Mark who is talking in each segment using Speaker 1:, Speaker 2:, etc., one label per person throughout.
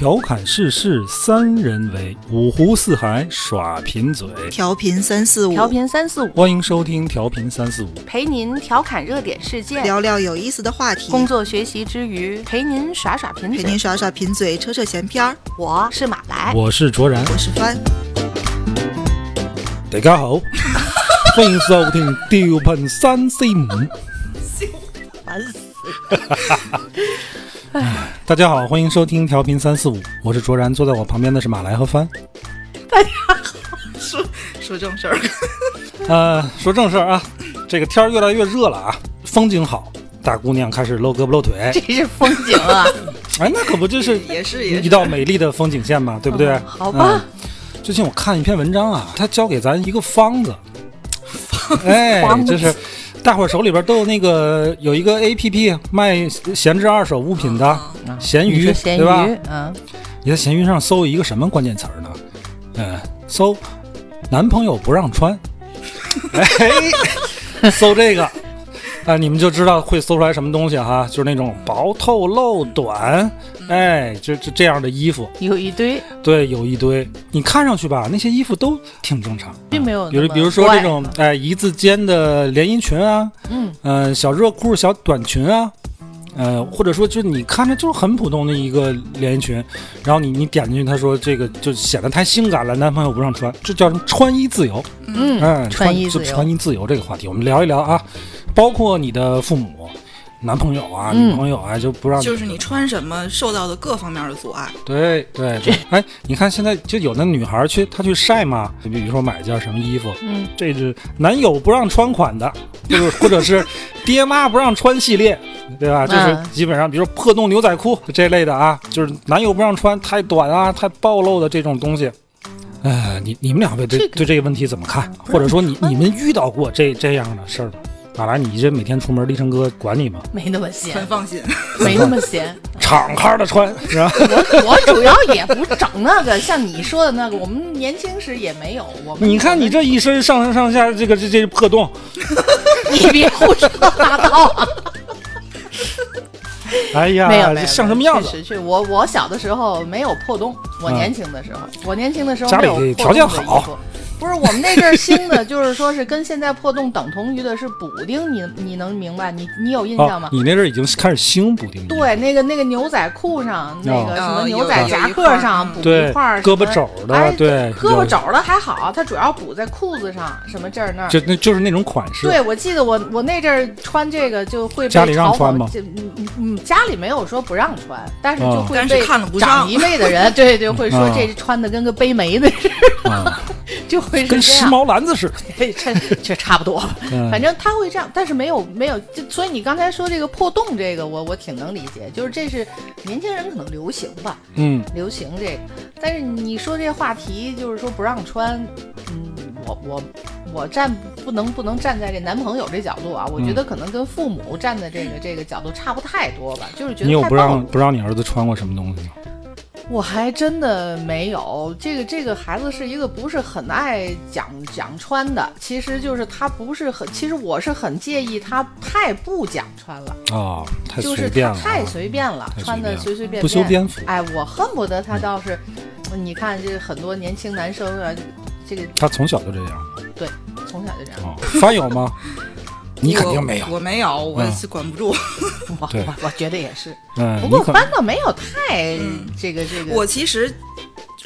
Speaker 1: 调侃世事三人为，五湖四海耍贫嘴。
Speaker 2: 调频三四五，
Speaker 3: 调频三四五，
Speaker 1: 欢迎收听调频三四五。
Speaker 3: 陪您调侃热点事件，
Speaker 2: 聊聊有意思的话题，
Speaker 3: 工作学习之余陪您耍耍贫嘴。
Speaker 2: 陪您耍耍贫嘴，扯扯闲篇儿。
Speaker 3: 我是马来，
Speaker 1: 我是卓然，
Speaker 2: 我是帆。
Speaker 1: 大家好，欢迎收听调频三四五。
Speaker 3: 烦死！
Speaker 1: 大家好，欢迎收听调频三四五，我是卓然，坐在我旁边的是马来和帆。
Speaker 3: 大家好，
Speaker 2: 说说正事儿。
Speaker 1: 呃，说正事儿啊，这个天儿越来越热了啊，风景好，大姑娘开始露胳膊露腿。
Speaker 3: 这是风景啊！
Speaker 1: 哎，那可不就是
Speaker 2: 也是也
Speaker 1: 一道美丽的风景线嘛，对不对？
Speaker 3: 好吧。
Speaker 1: 最近我看一篇文章啊，他教给咱一个方子。哎，就是大伙儿手里边都有那个有一个 A P P 卖闲置二手物品的闲鱼，对吧？
Speaker 3: 嗯，
Speaker 1: 你在闲鱼上搜一个什么关键词儿呢？嗯，搜男朋友不让穿。哎，搜这个。啊，你们就知道会搜出来什么东西哈，就是那种薄透露短，哎，就就这样的衣服
Speaker 3: 有一堆，
Speaker 1: 对，有一堆。你看上去吧，那些衣服都挺正常，
Speaker 3: 并没有。
Speaker 1: 比如比如说这种哎一字肩的连衣裙啊，嗯嗯，小热裤、小短裙啊，呃，或者说就你看着就是很普通的一个连衣裙，然后你你点进去，他说这个就显得太性感了，男朋友不让穿，这叫什么穿衣自由？
Speaker 3: 嗯
Speaker 1: 嗯，
Speaker 3: 穿衣自由，
Speaker 1: 穿衣自由这个话题，我们聊一聊啊。包括你的父母、男朋友啊、女朋友啊，就不让。
Speaker 2: 就是你穿什么受到的各方面的阻碍。
Speaker 1: 对对对，哎，你看现在就有的女孩去，她去晒嘛，就比如说买件什么衣服，嗯，这是男友不让穿款的，或者或者是 爹妈不让穿系列，对吧？就是基本上，比如说破洞牛仔裤这类的啊，就是男友不让穿太短啊、太暴露的这种东西。哎，你你们两位对对这个问题怎么看？或者说你你们遇到过这这样的事儿吗？马来，你这每天出门，立成哥管你吗？
Speaker 3: 没那么闲，
Speaker 2: 很放心，
Speaker 3: 没那么闲，
Speaker 1: 敞开的穿是吧？
Speaker 3: 我我主要也不整那个，像你说的那个，我们年轻时也没有。我
Speaker 1: 你看你这一身上上上下这个这这破洞，
Speaker 3: 你别胡说八道。
Speaker 1: 哎呀，
Speaker 3: 没有没有，
Speaker 1: 像什么样子？
Speaker 3: 确实，我我小的时候没有破洞，我年轻的时候，我年轻的时候
Speaker 1: 家里条件好。
Speaker 3: 不是我们那阵儿兴的，就是说是跟现在破洞等同于的是补丁，你你能明白？你你有印象吗？
Speaker 1: 你那阵儿已经开始兴补丁。
Speaker 3: 对，那个那个牛仔裤上，那个什么牛仔夹克上补一块
Speaker 1: 胳膊肘的，对，
Speaker 3: 胳膊肘的还好，它主要补在裤子上，什么这儿那儿。
Speaker 1: 就那就是那种款式。
Speaker 3: 对，我记得我我那阵儿穿这个就会被
Speaker 1: 家里让穿吗？
Speaker 3: 嗯嗯嗯，家里没有说不让穿，但是就会
Speaker 2: 被
Speaker 3: 长一辈的人，对对，会说这穿的跟个背煤的似的，就会
Speaker 1: 跟时髦。篮子似的，
Speaker 3: 这这差不多。反正他会这样，但是没有没有，所以你刚才说这个破洞，这个我我挺能理解，就是这是年轻人可能流行吧，
Speaker 1: 嗯，
Speaker 3: 流行这个。但是你说这话题，就是说不让穿，嗯，我我我站不能不能站在这男朋友这角度啊，我觉得可能跟父母站在这个这个角度差不太多吧，就是觉得
Speaker 1: 你有不让不让你儿子穿过什么东西吗？
Speaker 3: 我还真的没有，这个这个孩子是一个不是很爱讲讲穿的，其实就是他不是很，其实我是很介意他太不讲穿了
Speaker 1: 啊，太
Speaker 3: 随
Speaker 1: 便了，
Speaker 3: 太随便了，穿的随随便便，
Speaker 1: 不修边幅。
Speaker 3: 哎，我恨不得他倒是，你看这很多年轻男生啊，这个
Speaker 1: 他从小就这样，
Speaker 3: 对，从小就这样。
Speaker 1: 发有吗？你肯定没有，
Speaker 2: 我没有，我是管不住。
Speaker 3: 我我我觉得也是，
Speaker 1: 嗯，
Speaker 3: 不过翻倒没有太这个这个。
Speaker 2: 我其实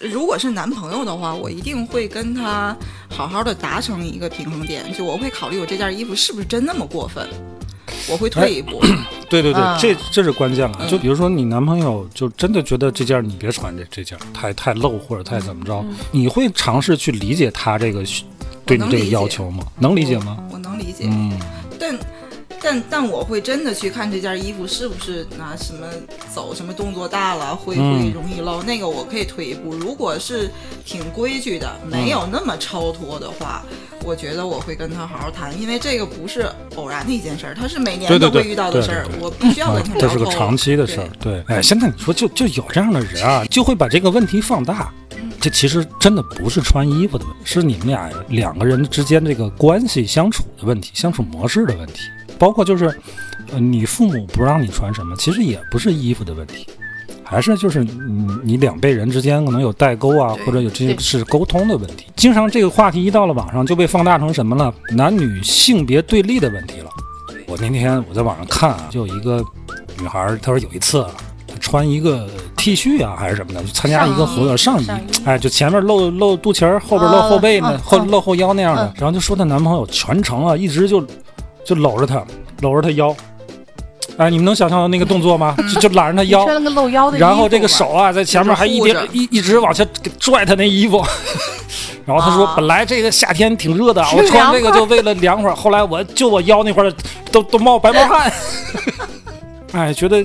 Speaker 2: 如果是男朋友的话，我一定会跟他好好的达成一个平衡点，就我会考虑我这件衣服是不是真那么过分，我会退一步。
Speaker 1: 对对对，这这是关键了。就比如说你男朋友就真的觉得这件你别穿这这件太太露或者太怎么着，你会尝试去理解他这个对你这个要求吗？能理解吗？
Speaker 2: 我能理解。嗯。但，但但我会真的去看这件衣服是不是拿什么走什么动作大了会会容易漏，那个我可以退一步。如果是挺规矩的，没有那么超脱的话，我觉得我会跟他好好谈，因为这个不是偶然的一件事儿，他是每年都会遇到的事儿，我必须要跟他
Speaker 1: 这是个长期的事儿，对。哎，现在你说就就有这样的人啊，就会把这个问题放大。这其实真的不是穿衣服的问题，是你们俩两个人之间这个关系相处的问题，相处模式的问题。包括就是，呃，你父母不让你穿什么，其实也不是衣服的问题，还是就是你你两辈人之间可能有代沟啊，或者有这些是沟通的问题。经常这个话题一到了网上就被放大成什么了？男女性别对立的问题了。我那天我在网上看啊，就有一个女孩，她说有一次她穿一个 T 恤啊还是什么的，就参加一个活动上衣，哎，就前面露露肚脐儿，后边露后背呢，后露后腰那样的。然后就说她男朋友全程啊一直就就搂着她，搂着她腰。哎，你们能想象到那个动作吗？就就揽着他腰，
Speaker 3: 穿了个露腰的，
Speaker 1: 然后这个手啊在前面还一点一一直往前拽他那衣服。然后他说：“本来这个夏天挺热的，我穿这个就为了凉快。后来我就我腰那块都都冒白毛汗。哎，觉得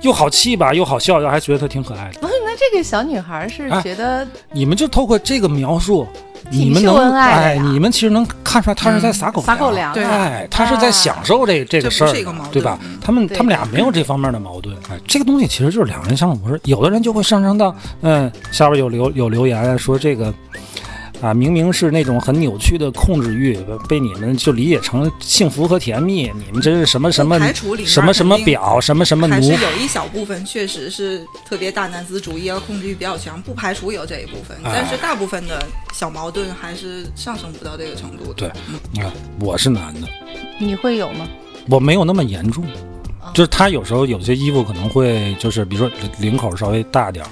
Speaker 1: 又好气吧，又好笑，又还觉得她挺可爱的。
Speaker 3: 那这个小女孩是觉得
Speaker 1: 你们就透过这个描述。”你们能哎，你们其实能看出来，他是在撒狗
Speaker 3: 撒狗粮，
Speaker 1: 对，他是在享受这这个事儿，对吧？他们他们俩没有这方面的矛盾，哎，这个东西其实就是两个人相处模式。有的人就会上升到，嗯，下边有留有留言说这个。啊，明明是那种很扭曲的控制欲，被你们就理解成幸福和甜蜜。你们这是什么什么什么什么表，什么什么奴。还
Speaker 2: 是有一小部分确实是特别大男子主义，控制欲比较强，不排除有这一部分。但是大部分的小矛盾还是上升不到这个程度。
Speaker 1: 对，你看我是男的，
Speaker 3: 你会有吗？
Speaker 1: 我没有那么严重，就是他有时候有些衣服可能会就是比如说领口稍微大点儿。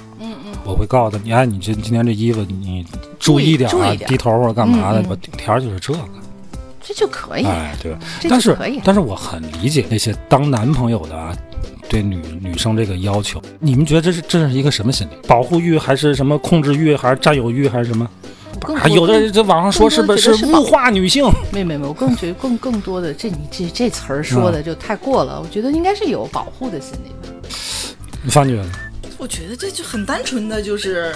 Speaker 1: 我会告诉他，你看，你这今天这衣服，你注意点啊，低头或者干嘛的，我顶天就是这个，
Speaker 3: 这就可以。
Speaker 1: 哎，对，但是但是我很理解那些当男朋友的啊，对女女生这个要求。你们觉得这是这是一个什么心理？保护欲还是什么控制欲，还是占有欲，还是什么？有的在网上说是不是物化女性？
Speaker 3: 没没没，我更觉得更更多的，这你这这词儿说的就太过了。我觉得应该是有保护的心理吧。
Speaker 1: 你发觉？
Speaker 2: 我觉得这就很单纯的就是，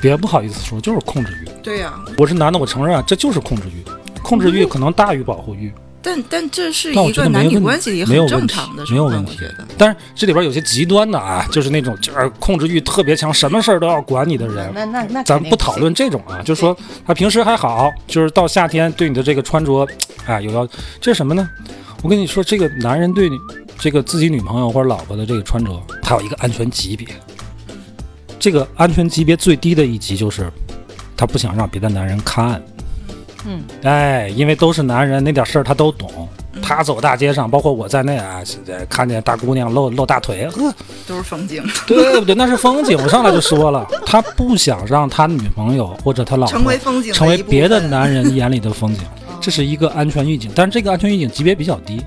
Speaker 1: 别不好意思说，就是控制欲。
Speaker 2: 对呀，
Speaker 1: 我是男的，我承认啊，这就是控制欲，控制欲可能大于保护欲。
Speaker 2: 但但这是一个男女关系里很正常的，
Speaker 1: 没有问题。但是这里边有些极端的啊，就是那种就是控制欲特别强，什么事儿都要管你的人。
Speaker 3: 那那那，
Speaker 1: 咱不讨论这种啊，就是说他平时还好，就是到夏天对你的这个穿着，啊，有要这是什么呢？我跟你说，这个男人对你。这个自己女朋友或者老婆的这个穿着，他有一个安全级别。这个安全级别最低的一级就是，他不想让别的男人看。
Speaker 3: 嗯，
Speaker 1: 哎，因为都是男人，那点事儿他都懂。他走大街上，包括我在内啊，看见大姑娘露露大腿，呵，
Speaker 2: 都是风景。
Speaker 1: 对不对？那是风景。我上来就说了，他不想让他女朋友或者他老婆
Speaker 2: 成为风景，
Speaker 1: 成为别的男人眼里的风景。这是一个安全预警，但是这个安全预警级别比较低。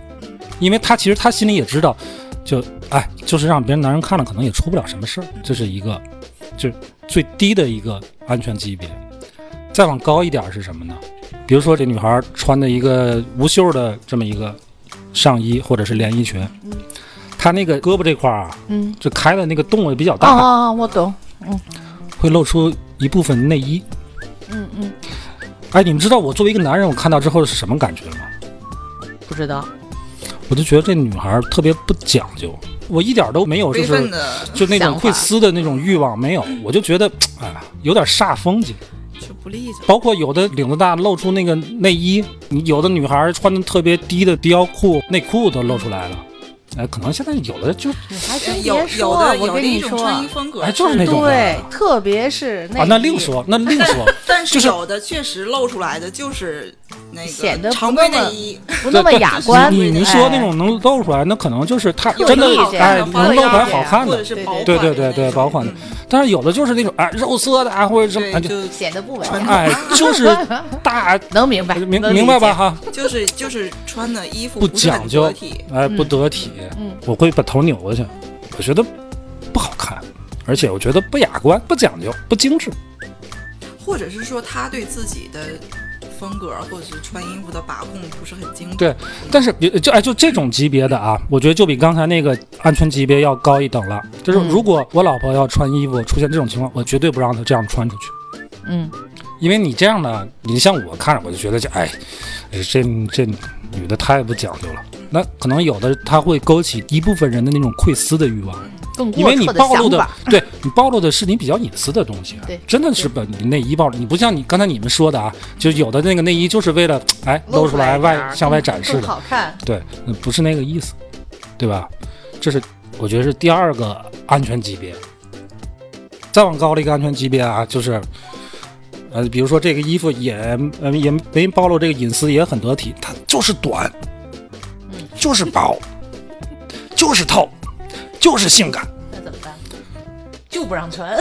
Speaker 1: 因为他其实他心里也知道，就哎，就是让别人男人看了可能也出不了什么事儿，这是一个，就最低的一个安全级别。再往高一点是什么呢？比如说这女孩穿的一个无袖的这么一个上衣或者是连衣裙，她那个胳膊这块儿啊，嗯，就开的那个洞也比较大
Speaker 3: 啊，我懂，嗯，
Speaker 1: 会露出一部分内衣，
Speaker 3: 嗯嗯，
Speaker 1: 哎，你们知道我作为一个男人，我看到之后是什么感觉吗？
Speaker 3: 不知道。
Speaker 1: 我就觉得这女孩特别不讲究，我一点都没有就是就那种会撕的那种欲望没有，我就觉得哎有点煞风景，
Speaker 2: 就不利索。
Speaker 1: 包括有的领子大露出那个内衣，你有的女孩穿的特别低的低腰裤内裤都露出来了。哎，可能现在有的就
Speaker 3: 还真
Speaker 2: 有有的有的一种穿衣风格，
Speaker 1: 哎，就是那种
Speaker 3: 对，特别是
Speaker 1: 啊，那另说，那另说，
Speaker 2: 但
Speaker 1: 是
Speaker 2: 有的确实露出来的就是那个
Speaker 3: 显得
Speaker 2: 常规内衣，
Speaker 3: 不那么雅观。
Speaker 1: 你你说那种能露出来，那可能就是他真的哎，能露出来好看的，对对对对，薄款的。但是有的就是那种哎，肉色的啊，或者什么，
Speaker 2: 就
Speaker 3: 显得不稳。
Speaker 1: 哎，就是 大
Speaker 3: 能明白
Speaker 1: 明明白吧哈？
Speaker 2: 就是就是穿的衣服
Speaker 1: 不讲究，哎，不得体。
Speaker 3: 嗯，
Speaker 1: 我会把头扭过去，我觉得不好看，而且我觉得不雅观、不讲究、不精致。
Speaker 2: 或者是说他对自己的风格或者是穿衣服的把控不是很精准。
Speaker 1: 对，但是就哎就这种级别的啊，我觉得就比刚才那个安全级别要高一等了。就是如果我老婆要穿衣服出现这种情况，我绝对不让她这样穿出去。
Speaker 3: 嗯，
Speaker 1: 因为你这样的，你像我看着我就觉得就哎，这这女的太不讲究了。那可能有的他会勾起一部分人的那种窥私的欲望，因为你暴露的，对你暴露的是你比较隐私的东西，
Speaker 3: 对，
Speaker 1: 真的是把你内衣暴露，你不像你刚才你们说的啊，就有的那个内衣就是为了哎露出来外向外展示的，
Speaker 3: 好看，
Speaker 1: 对，不是那个意思，对吧？这是我觉得是第二个安全级别。再往高的一个安全级别啊，就是，呃，比如说这个衣服也呃也没暴露这个隐私，也很得体，它就是短，就是薄，就是透，就是性感。
Speaker 3: 那怎么办？就不让穿。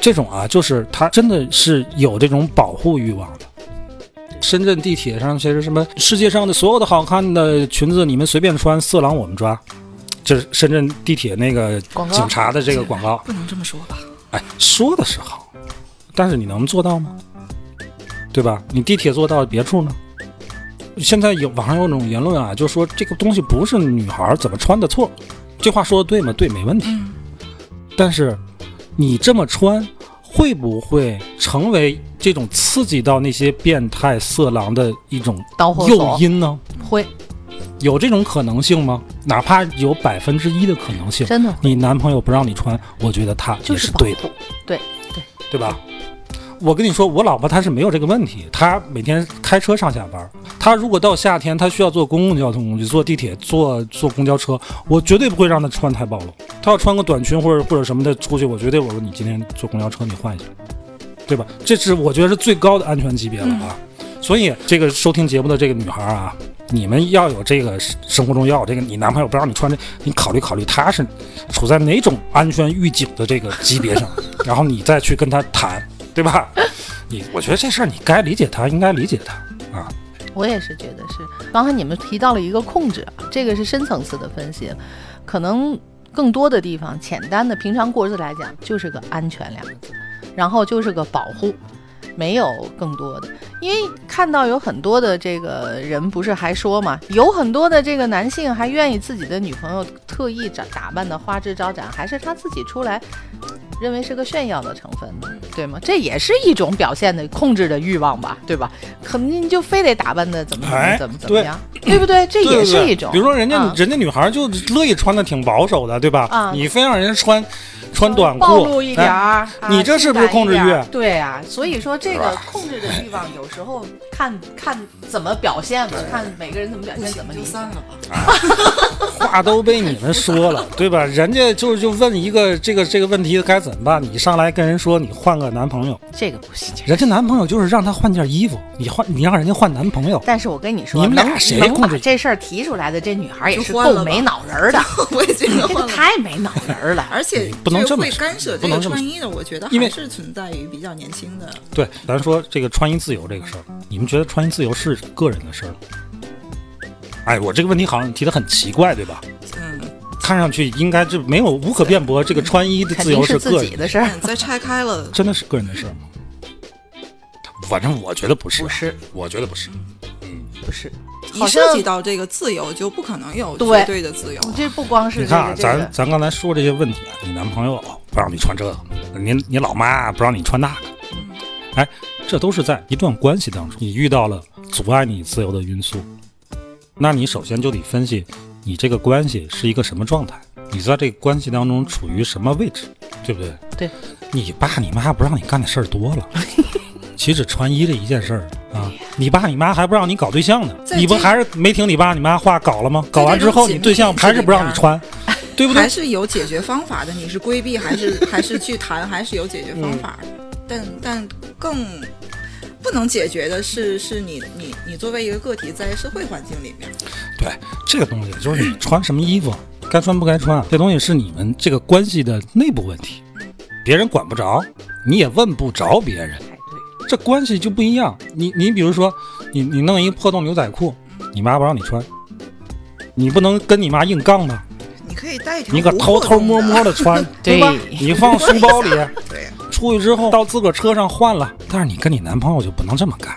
Speaker 1: 这种啊，就是他真的是有这种保护欲望的。深圳地铁上其实什么“世界上的所有的好看的裙子，你们随便穿，色狼我们抓”，这是深圳地铁那个警察的这个广告。
Speaker 2: 不能这么说吧？
Speaker 1: 哎，说的是好，但是你能做到吗？对吧？你地铁坐到，别处呢？现在有网上有种言论啊，就说这个东西不是女孩怎么穿的错，这话说的对吗？对，没问题。
Speaker 2: 嗯，
Speaker 1: 但是你这么穿，会不会成为这种刺激到那些变态色狼的一种诱因呢？
Speaker 3: 会
Speaker 1: 有这种可能性吗？哪怕有百分之一的可能性，
Speaker 3: 真的
Speaker 1: 你男朋友不让你穿，我觉得他也
Speaker 3: 就是
Speaker 1: 对的，
Speaker 3: 对对，
Speaker 1: 对吧？我跟你说，我老婆她是没有这个问题，她每天开车上下班。她如果到夏天，她需要坐公共交通工具，坐地铁、坐坐公交车，我绝对不会让她穿太暴露。她要穿个短裙或者或者什么的出去，我绝对我说你今天坐公交车你换一下，对吧？这是我觉得是最高的安全级别了啊。所以这个收听节目的这个女孩啊，你们要有这个生活中要有这个，你男朋友不让你穿这，你考虑考虑他是处在哪种安全预警的这个级别上，然后你再去跟他谈，对吧？你我觉得这事儿你该理解他，应该理解他啊。
Speaker 3: 我也是觉得是。刚才你们提到了一个控制，这个是深层次的分析，可能更多的地方，简单的平常过日子来讲，就是个安全两个字，然后就是个保护。没有更多的，因为看到有很多的这个人不是还说嘛，有很多的这个男性还愿意自己的女朋友特意打打扮的花枝招展，还是他自己出来认为是个炫耀的成分呢，对吗？这也是一种表现的控制的欲望吧，对吧？肯定就非得打扮的怎么怎么
Speaker 1: 哎
Speaker 3: 怎么怎么样，对不对？这也是一种。
Speaker 1: 比如说人家、
Speaker 3: 啊
Speaker 1: 人家女孩就乐意穿的挺保守的，对吧？
Speaker 3: 啊
Speaker 1: 你非让人家穿穿短裤，
Speaker 3: 暴露一点
Speaker 1: 哎
Speaker 3: 儿，啊
Speaker 1: 你这是不是控制欲
Speaker 3: 对啊，所以说这个控制的欲望有时候看看怎么表现吧，看每个人怎么表现，怎么。
Speaker 2: 就散了吧。
Speaker 1: 话都被你们说了，对吧？人家就就问一个这个这个问题该怎么办？你上来跟人说你换个男朋友，
Speaker 3: 这个不行。
Speaker 1: 人家男朋友就是让他换件衣服，你换你让人家换男朋友，
Speaker 3: 但是我跟你说，
Speaker 1: 你们俩谁控制
Speaker 3: 把这事儿提出来的这女孩也是够没脑仁儿的，
Speaker 2: 我也觉得
Speaker 3: 这个。太没脑仁儿了。
Speaker 2: 而且
Speaker 1: 不能这么
Speaker 2: 会干涉这个穿衣的，我觉得还是存在于比较年轻的。
Speaker 1: 对，咱说这个穿衣自由这个事儿，你们觉得穿衣自由是个人的事儿吗？哎，我这个问题好像提的很奇怪，对吧？
Speaker 2: 嗯，
Speaker 1: 看上去应该这没有无可辩驳，这个穿衣的自由
Speaker 3: 是自
Speaker 1: 个人，
Speaker 3: 己的事儿，
Speaker 2: 但再拆开了，
Speaker 1: 真的是个人的事儿吗？反正我觉得不是，
Speaker 3: 不是
Speaker 1: 我觉得不是。
Speaker 3: 嗯不是？
Speaker 2: 一涉及到这个自由，就不可能有
Speaker 3: 对
Speaker 2: 绝对的自由。
Speaker 3: 这不光是这
Speaker 1: 你看咱咱刚才说这些问题啊，你男朋友不让你穿这个，你你老妈不让你穿那个，哎，这都是在一段关系当中，你遇到了阻碍你自由的因素，那你首先就得分析你这个关系是一个什么状态，你在这个关系当中处于什么位置，对不对？
Speaker 3: 对，
Speaker 1: 你爸你妈不让你干的事儿多了。岂止穿衣这一件事儿啊！你爸你妈还不让你搞对象呢，你不还是没听你爸你妈话搞了吗？搞完之后，你对象还是不让你穿，对不对
Speaker 2: 还？是有解决方法的。你是规避还是 还是去谈，还是有解决方法的。但但更不能解决的是，是你你你作为一个个体在社会环境里面，
Speaker 1: 对，这个东西就是你穿什么衣服，该穿不该穿，这东西是你们这个关系的内部问题，别人管不着，你也问不着别人，这关系就不一样。你你比如说，你你弄一破洞牛仔裤，你妈不让你穿，你不能跟你妈硬杠吧？
Speaker 2: 你可以带一条
Speaker 1: 你可偷偷摸摸的 穿，对吧？你放书包里，
Speaker 2: 对，
Speaker 1: 出去之后到自个儿车上换了，但是你跟你男朋友就不能这么干，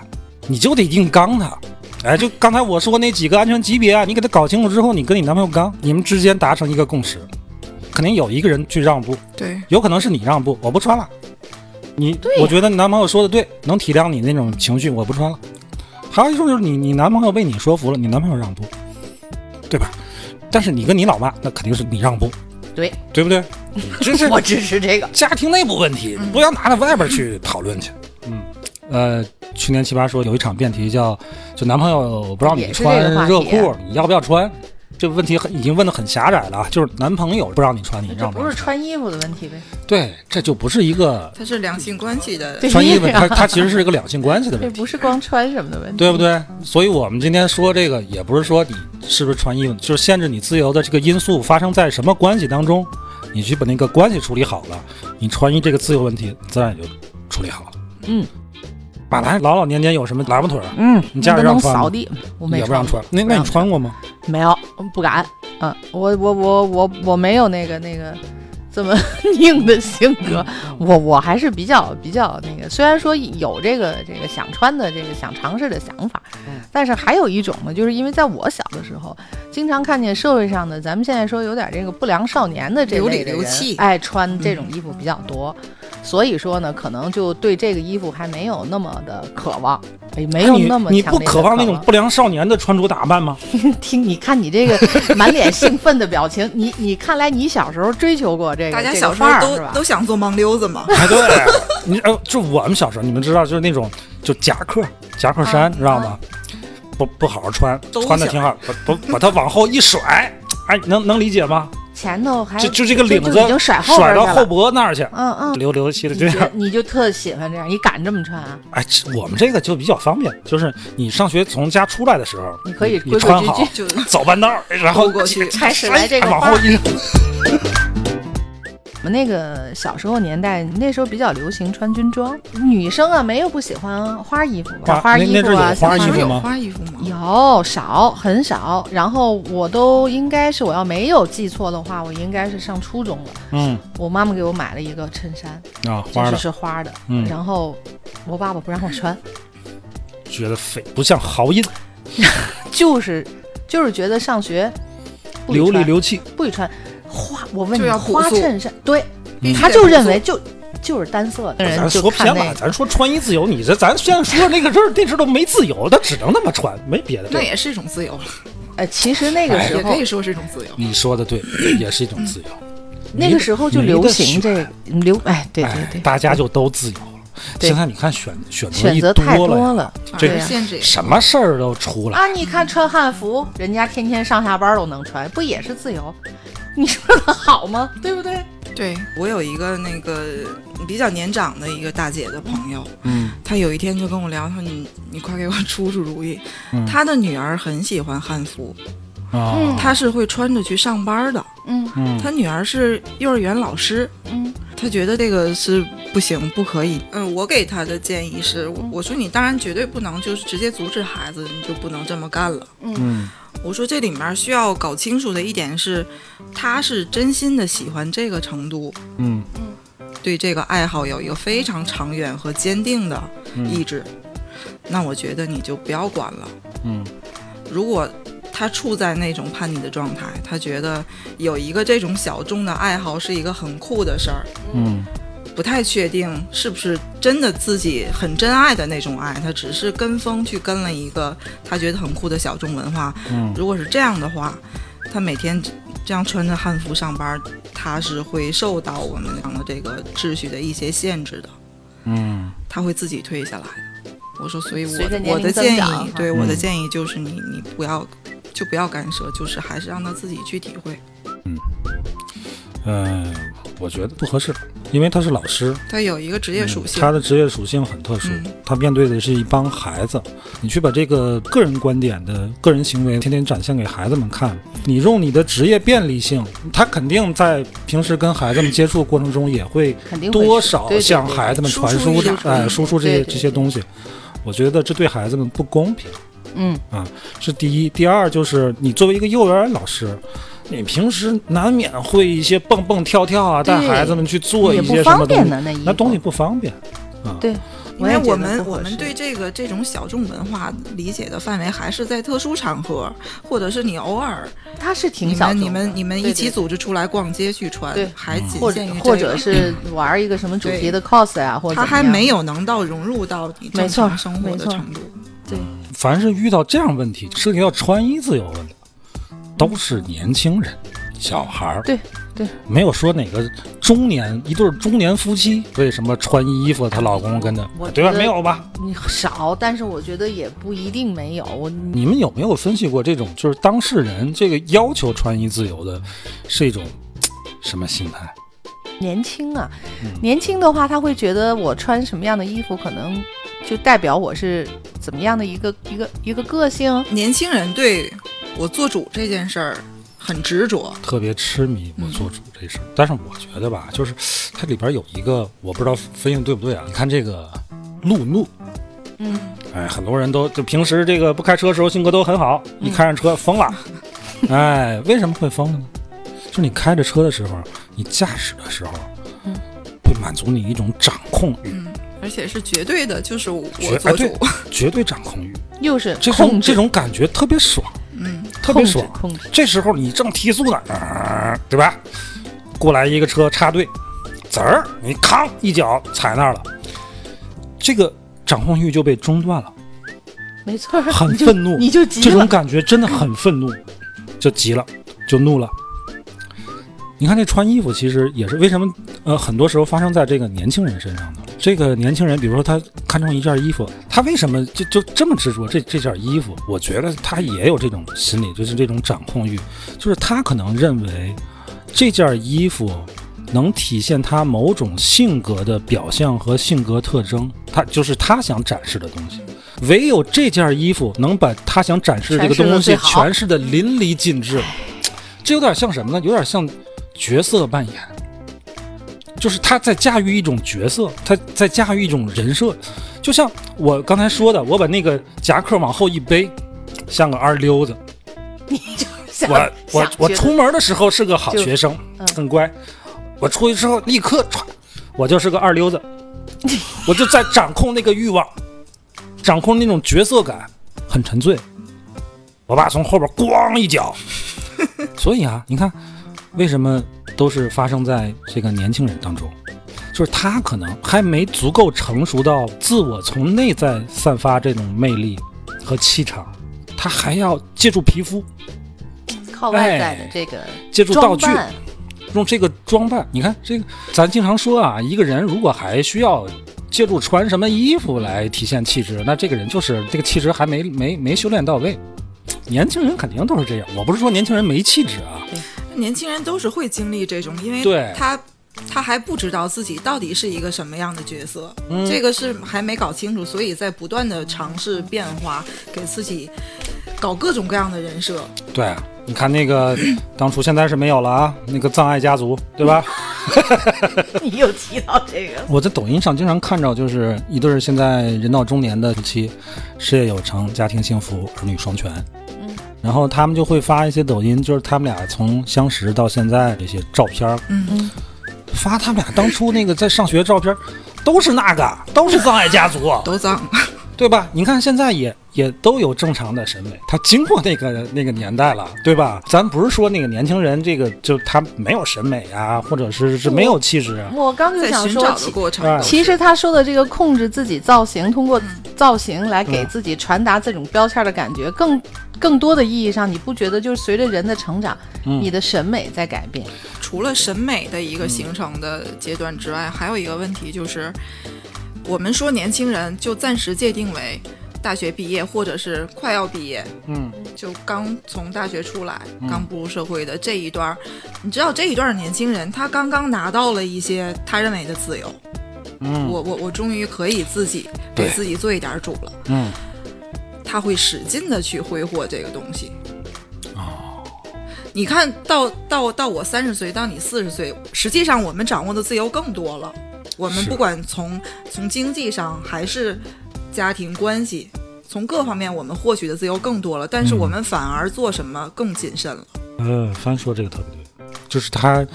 Speaker 1: 你就得硬刚他。哎，就刚才我说那几个安全级别啊，你给他搞清楚之后，你跟你男朋友刚，你们之间达成一个共识，肯定有一个人去让步，
Speaker 2: 对，
Speaker 1: 有可能是你让步，我不穿了。你我觉得你男朋友说的对，能体谅你那种情绪，我不穿了。还有一种就是你你男朋友被你说服了，你男朋友让步，对吧？但是你跟你老妈，那肯定是你让步，
Speaker 3: 对，
Speaker 1: 对不对？这是
Speaker 3: 我支持这个。
Speaker 1: 家庭内部问题，不要拿到外边去讨论去。嗯，呃，去年奇葩说有一场辩题叫，就男朋友不让你穿热裤，你要不要穿？这个问题很已经问的很狭窄了，就是男朋友不让你穿，你让
Speaker 3: 不是穿衣服的问题呗？
Speaker 1: 对，这就不是一个，
Speaker 2: 它是两性关系的
Speaker 1: 穿衣服，它它其实是一个两性关系的问
Speaker 3: 题，不是光穿什么的问题，
Speaker 1: 对不对？所以我们今天说这个，也不是说你是不是穿衣服，就是限制你自由的这个因素发生在什么关系当中，你去把那个关系处理好了，你穿衣这个自由问题自然也就处理好了。嗯。马来老老年间有什么喇叭腿儿？
Speaker 3: 嗯，
Speaker 1: 你家里让穿
Speaker 3: 扫地，我没
Speaker 1: 也不让穿。那那你穿过吗？
Speaker 3: 没有，不敢。嗯，我我我我我没有那个那个。这么 硬的性格，我我还是比较比较那个。虽然说有这个这个想穿的这个想尝试的想法，但是还有一种呢，就是因为在我小的时候，经常看见社会上的咱们现在说有点这个不良少年的这类的人爱穿这种衣服比较多，所以说呢，可能就对这个衣服还没有那么的渴望，哎没有那么
Speaker 1: 你不渴望那种不良少年的穿着打扮吗？
Speaker 3: 听你看你这个 满脸兴奋的表情，你你看来你小时候追求过这个。
Speaker 2: 大家小时候都都想做盲溜子嘛？
Speaker 1: 哎，对，你呃，就我们小时候，你们知道，就是那种就夹克夹克衫，知道吗？不不好好穿，穿的挺好，把把把它往后一甩，哎，能能理解吗？
Speaker 3: 前头还
Speaker 1: 就就这个领子
Speaker 3: 已经甩后
Speaker 1: 甩到后脖那儿去，
Speaker 3: 嗯嗯，
Speaker 1: 流流气的这样，
Speaker 3: 你就特喜欢这样，你敢这么穿啊？
Speaker 1: 哎，我们这个就比较方便，就是你上学从家出来的时候，
Speaker 3: 你可以
Speaker 1: 你穿好走半道，然后
Speaker 2: 过去
Speaker 3: 开始来这个
Speaker 1: 往后一。
Speaker 3: 我们那个小时候年代，那时候比较流行穿军装，女生啊没有不喜欢花衣服吧，花衣服啊，
Speaker 1: 花衣服
Speaker 2: 吗？花衣服吗？
Speaker 3: 有少很少，然后我都应该是我要没有记错的话，我应该是上初中了。嗯，我妈妈给我买了一个衬衫
Speaker 1: 啊，花
Speaker 3: 的，是花的。嗯，然后我爸爸不让我穿，
Speaker 1: 觉得匪不像豪印，
Speaker 3: 就是就是觉得上学
Speaker 1: 流里流气，
Speaker 3: 不许穿。花，我问你，花衬衫，对，他就认为就就是单色的。
Speaker 1: 咱说偏了，咱说穿衣自由，你这咱现在说那个事儿，那阵都没自由，他只能那么穿，没别的。
Speaker 2: 那也是一种自由了。
Speaker 3: 哎，其实那个时候
Speaker 2: 也可以说是一种自由。
Speaker 1: 你说的对，也是一种自由。
Speaker 3: 那个时候就流行这流，哎，对对对，
Speaker 1: 大家就都自由了。现在你看选
Speaker 3: 选
Speaker 1: 择
Speaker 3: 太
Speaker 1: 多
Speaker 3: 了，
Speaker 1: 这什么事儿都出来
Speaker 3: 啊！你看穿汉服，人家天天上下班都能穿，不也是自由？你说的好吗？对不对？
Speaker 2: 对我有一个那个比较年长的一个大姐的朋友，嗯，她有一天就跟我聊，她说你你快给我出出主意。她的女儿很喜欢汉服，
Speaker 1: 啊，
Speaker 2: 她是会穿着去上班的，
Speaker 3: 嗯。嗯，
Speaker 2: 她女儿是幼儿园老师，嗯，他觉得这个是不行，不可以。嗯，我给他的建议是，我说你当然绝对不能就是直接阻止孩子，你就不能这么干了，
Speaker 1: 嗯。
Speaker 2: 我说这里面需要搞清楚的一点是，他是真心的喜欢这个程度，
Speaker 1: 嗯。
Speaker 2: 嗯，对这个爱好有一个非常长远和坚定的意志，那我觉得你就不要管了，
Speaker 1: 嗯，
Speaker 2: 如果他处在那种叛逆的状态，他觉得有一个这种小众的爱好是一个很酷的事儿，
Speaker 1: 嗯。
Speaker 2: 不太确定是不是真的自己很真爱的那种爱，他只是跟风去跟了一个他觉得很酷的小众文化。
Speaker 1: 嗯，
Speaker 2: 如果是这样的话，他每天这样穿着汉服上班，他是会受到我们讲的这个秩序的一些限制的。
Speaker 1: 嗯，
Speaker 2: 他会自己退下来的。我说，所以我我的建议，对我的建议就是你你不要就不要干涉，就是还是让他自己去体会。
Speaker 1: 嗯，嗯。我觉得不合适，因为他是老师，
Speaker 2: 他有一个职业属性，
Speaker 1: 他的职业属性很特殊，他面对的是一帮孩子，你去把这个个人观点的个人行为天天展现给孩子们看，你用你的职业便利性，他肯定在平时跟孩子们接触过程中也会多少向孩子们传输哎输出这些这些东西，我觉得这对孩子们不公平，
Speaker 3: 嗯
Speaker 1: 啊，是第一，第二就是你作为一个幼儿园老师。你平时难免会一些蹦蹦跳跳啊，带孩子们去做一些什么东西，那东西不方便啊。
Speaker 3: 对，
Speaker 2: 因为我们我们对这个这种小众文化理解的范围还是在特殊场合，或者是你偶尔，
Speaker 3: 它是挺小
Speaker 2: 你们你们一起组织出来逛街去穿，对还仅限于
Speaker 3: 或者是玩一个什么主题的 cos 呀，或者
Speaker 2: 他还没有能到融入到你正常生活的程度。
Speaker 3: 对，
Speaker 1: 凡是遇到这样问题，涉及到穿衣自由问题。都是年轻人，小孩儿，
Speaker 3: 对，对，
Speaker 1: 没有说哪个中年一对中年夫妻为什么穿衣服，她老公跟着，对吧？没有吧？
Speaker 3: 你少，但是我觉得也不一定没有。
Speaker 1: 你们有没有分析过这种就是当事人这个要求穿衣自由的，是一种什么心态？
Speaker 3: 年轻啊，年轻的话，他会觉得我穿什么样的衣服，可能就代表我是怎么样的一个一个一个个性。
Speaker 2: 年轻人对我做主这件事儿很执着，
Speaker 1: 特别痴迷我做主这事儿。但是我觉得吧，就是它里边有一个，我不知道分析对不对啊？你看这个路怒，
Speaker 3: 嗯，
Speaker 1: 哎，很多人都就平时这个不开车的时候性格都很好，一开上车疯了，哎，为什么会疯了呢？就是你开着车的时候，你驾驶的时候，
Speaker 3: 嗯，
Speaker 1: 会满足你一种掌控欲，
Speaker 2: 嗯，而且是绝对的，就是我
Speaker 1: 绝
Speaker 2: 做主，
Speaker 1: 绝对掌控欲，
Speaker 3: 又是
Speaker 1: 这种这种感觉特别爽，
Speaker 2: 嗯，
Speaker 1: 特别爽。
Speaker 3: 控制，
Speaker 1: 这时候你正提速呢，呃对吧？过来一个车插队，滋儿，你扛一脚踩那儿了，这个掌控欲就被中断了，
Speaker 3: 没错，
Speaker 1: 很愤怒
Speaker 3: 你就急了。
Speaker 1: 这种感觉真的很愤怒，就急了，就怒了。你看这穿衣服，其实也是为什么？呃，很多时候发生在这个年轻人身上呢。这个年轻人，比如说他看中一件衣服，他为什么就就这么执着这这件衣服？我觉得他也有这种心理，就是这种掌控欲，就是他可能认为这件衣服能体现他某种性格的表象和性格特征，他就是他想展示的东西。唯有这件衣服能把他想展示的这个东西
Speaker 3: 诠释
Speaker 1: 的淋漓尽致，这有点像什么呢？有点像角色扮演，就是他在驾驭一种角色，他在驾驭一种人设。就像我刚才说的，我把那个夹克往后一背，像个二溜子。
Speaker 3: 想
Speaker 1: 我我我
Speaker 3: 想觉得
Speaker 1: 出门的时候是个好学生，
Speaker 3: 嗯
Speaker 1: 很乖。我出去之后立刻歘，我就是个二溜子，我就在掌控那个欲望，掌控那种角色感，很沉醉。我爸从后边咣一脚，所以啊，你看，为什么都是发生在这个年轻人当中？就是他可能还没足够成熟到自我从内在散发这种魅力和气场，他还要借助皮肤，
Speaker 3: 靠外在的这个
Speaker 1: 借助道具用这个装扮，你看这个，咱经常说啊，一个人如果还需要借助穿什么衣服来体现气质，那这个人就是这个气质还没没没修炼到位。年轻人肯定都是这样，我不是说年轻人没气质啊，
Speaker 2: 年轻人都是会经历这种，因为
Speaker 1: 对
Speaker 2: 他他还不知道自己到底是一个什么样的角色，
Speaker 1: 嗯
Speaker 2: 这个是还没搞清楚，所以在不断的尝试变化，给自己搞各种各样的人设。
Speaker 1: 对啊，你看那个 当初现在是没有了啊，那个葬爱家族，对吧？
Speaker 3: 你又提到这个，
Speaker 1: 我在抖音上经常看着，就是一对儿现在人到中年的夫妻，事业有成，家庭幸福，儿女双全。
Speaker 3: 嗯，
Speaker 1: 然后他们就会发一些抖音，就是他们俩从相识到现在这些照片儿，
Speaker 2: 嗯，
Speaker 1: 发他们俩当初那个在上学照片儿，都是那个，都是葬爱家族，
Speaker 2: 都脏。
Speaker 1: 对吧？你看现在也也都有正常的审美，他经过那个那个年代了，对吧？咱不是说那个年轻人这个就他没有审美啊，或者是是没有气质啊，
Speaker 3: 我刚就想说，
Speaker 2: 的
Speaker 3: 其实他说的这个控制自己造型，通过造型来给
Speaker 1: 嗯
Speaker 3: 自己传达这种标签的感觉，更更多的意义上，你不觉得就是随着人的成长，
Speaker 1: 嗯
Speaker 3: 你的审美在改变？
Speaker 2: 除了审美的一个形成的阶段之外，还有一个问题就是，我们说年轻人就暂时界定为大学毕业或者是快要毕业，
Speaker 1: 嗯，
Speaker 2: 就刚从大学出来、
Speaker 1: 嗯。
Speaker 2: 刚步入社会的这一段儿，你知道这一段儿年轻人他刚刚拿到了一些他认为的自由，
Speaker 1: 嗯。
Speaker 2: 我我我终于可以自己给自己做一点主了，
Speaker 1: 嗯。
Speaker 2: 他会使劲的去挥霍这个东西。
Speaker 1: 哦，
Speaker 2: 你看到到到我三十岁，到你四十岁，实际上我们掌握的自由更多了。我们不管从从经济上还是家庭关系，从各方面我们获取的自由更多了，但是
Speaker 1: 嗯
Speaker 2: 我们反而做什么更谨慎了。
Speaker 1: 呃，帆说这个特别对，就是他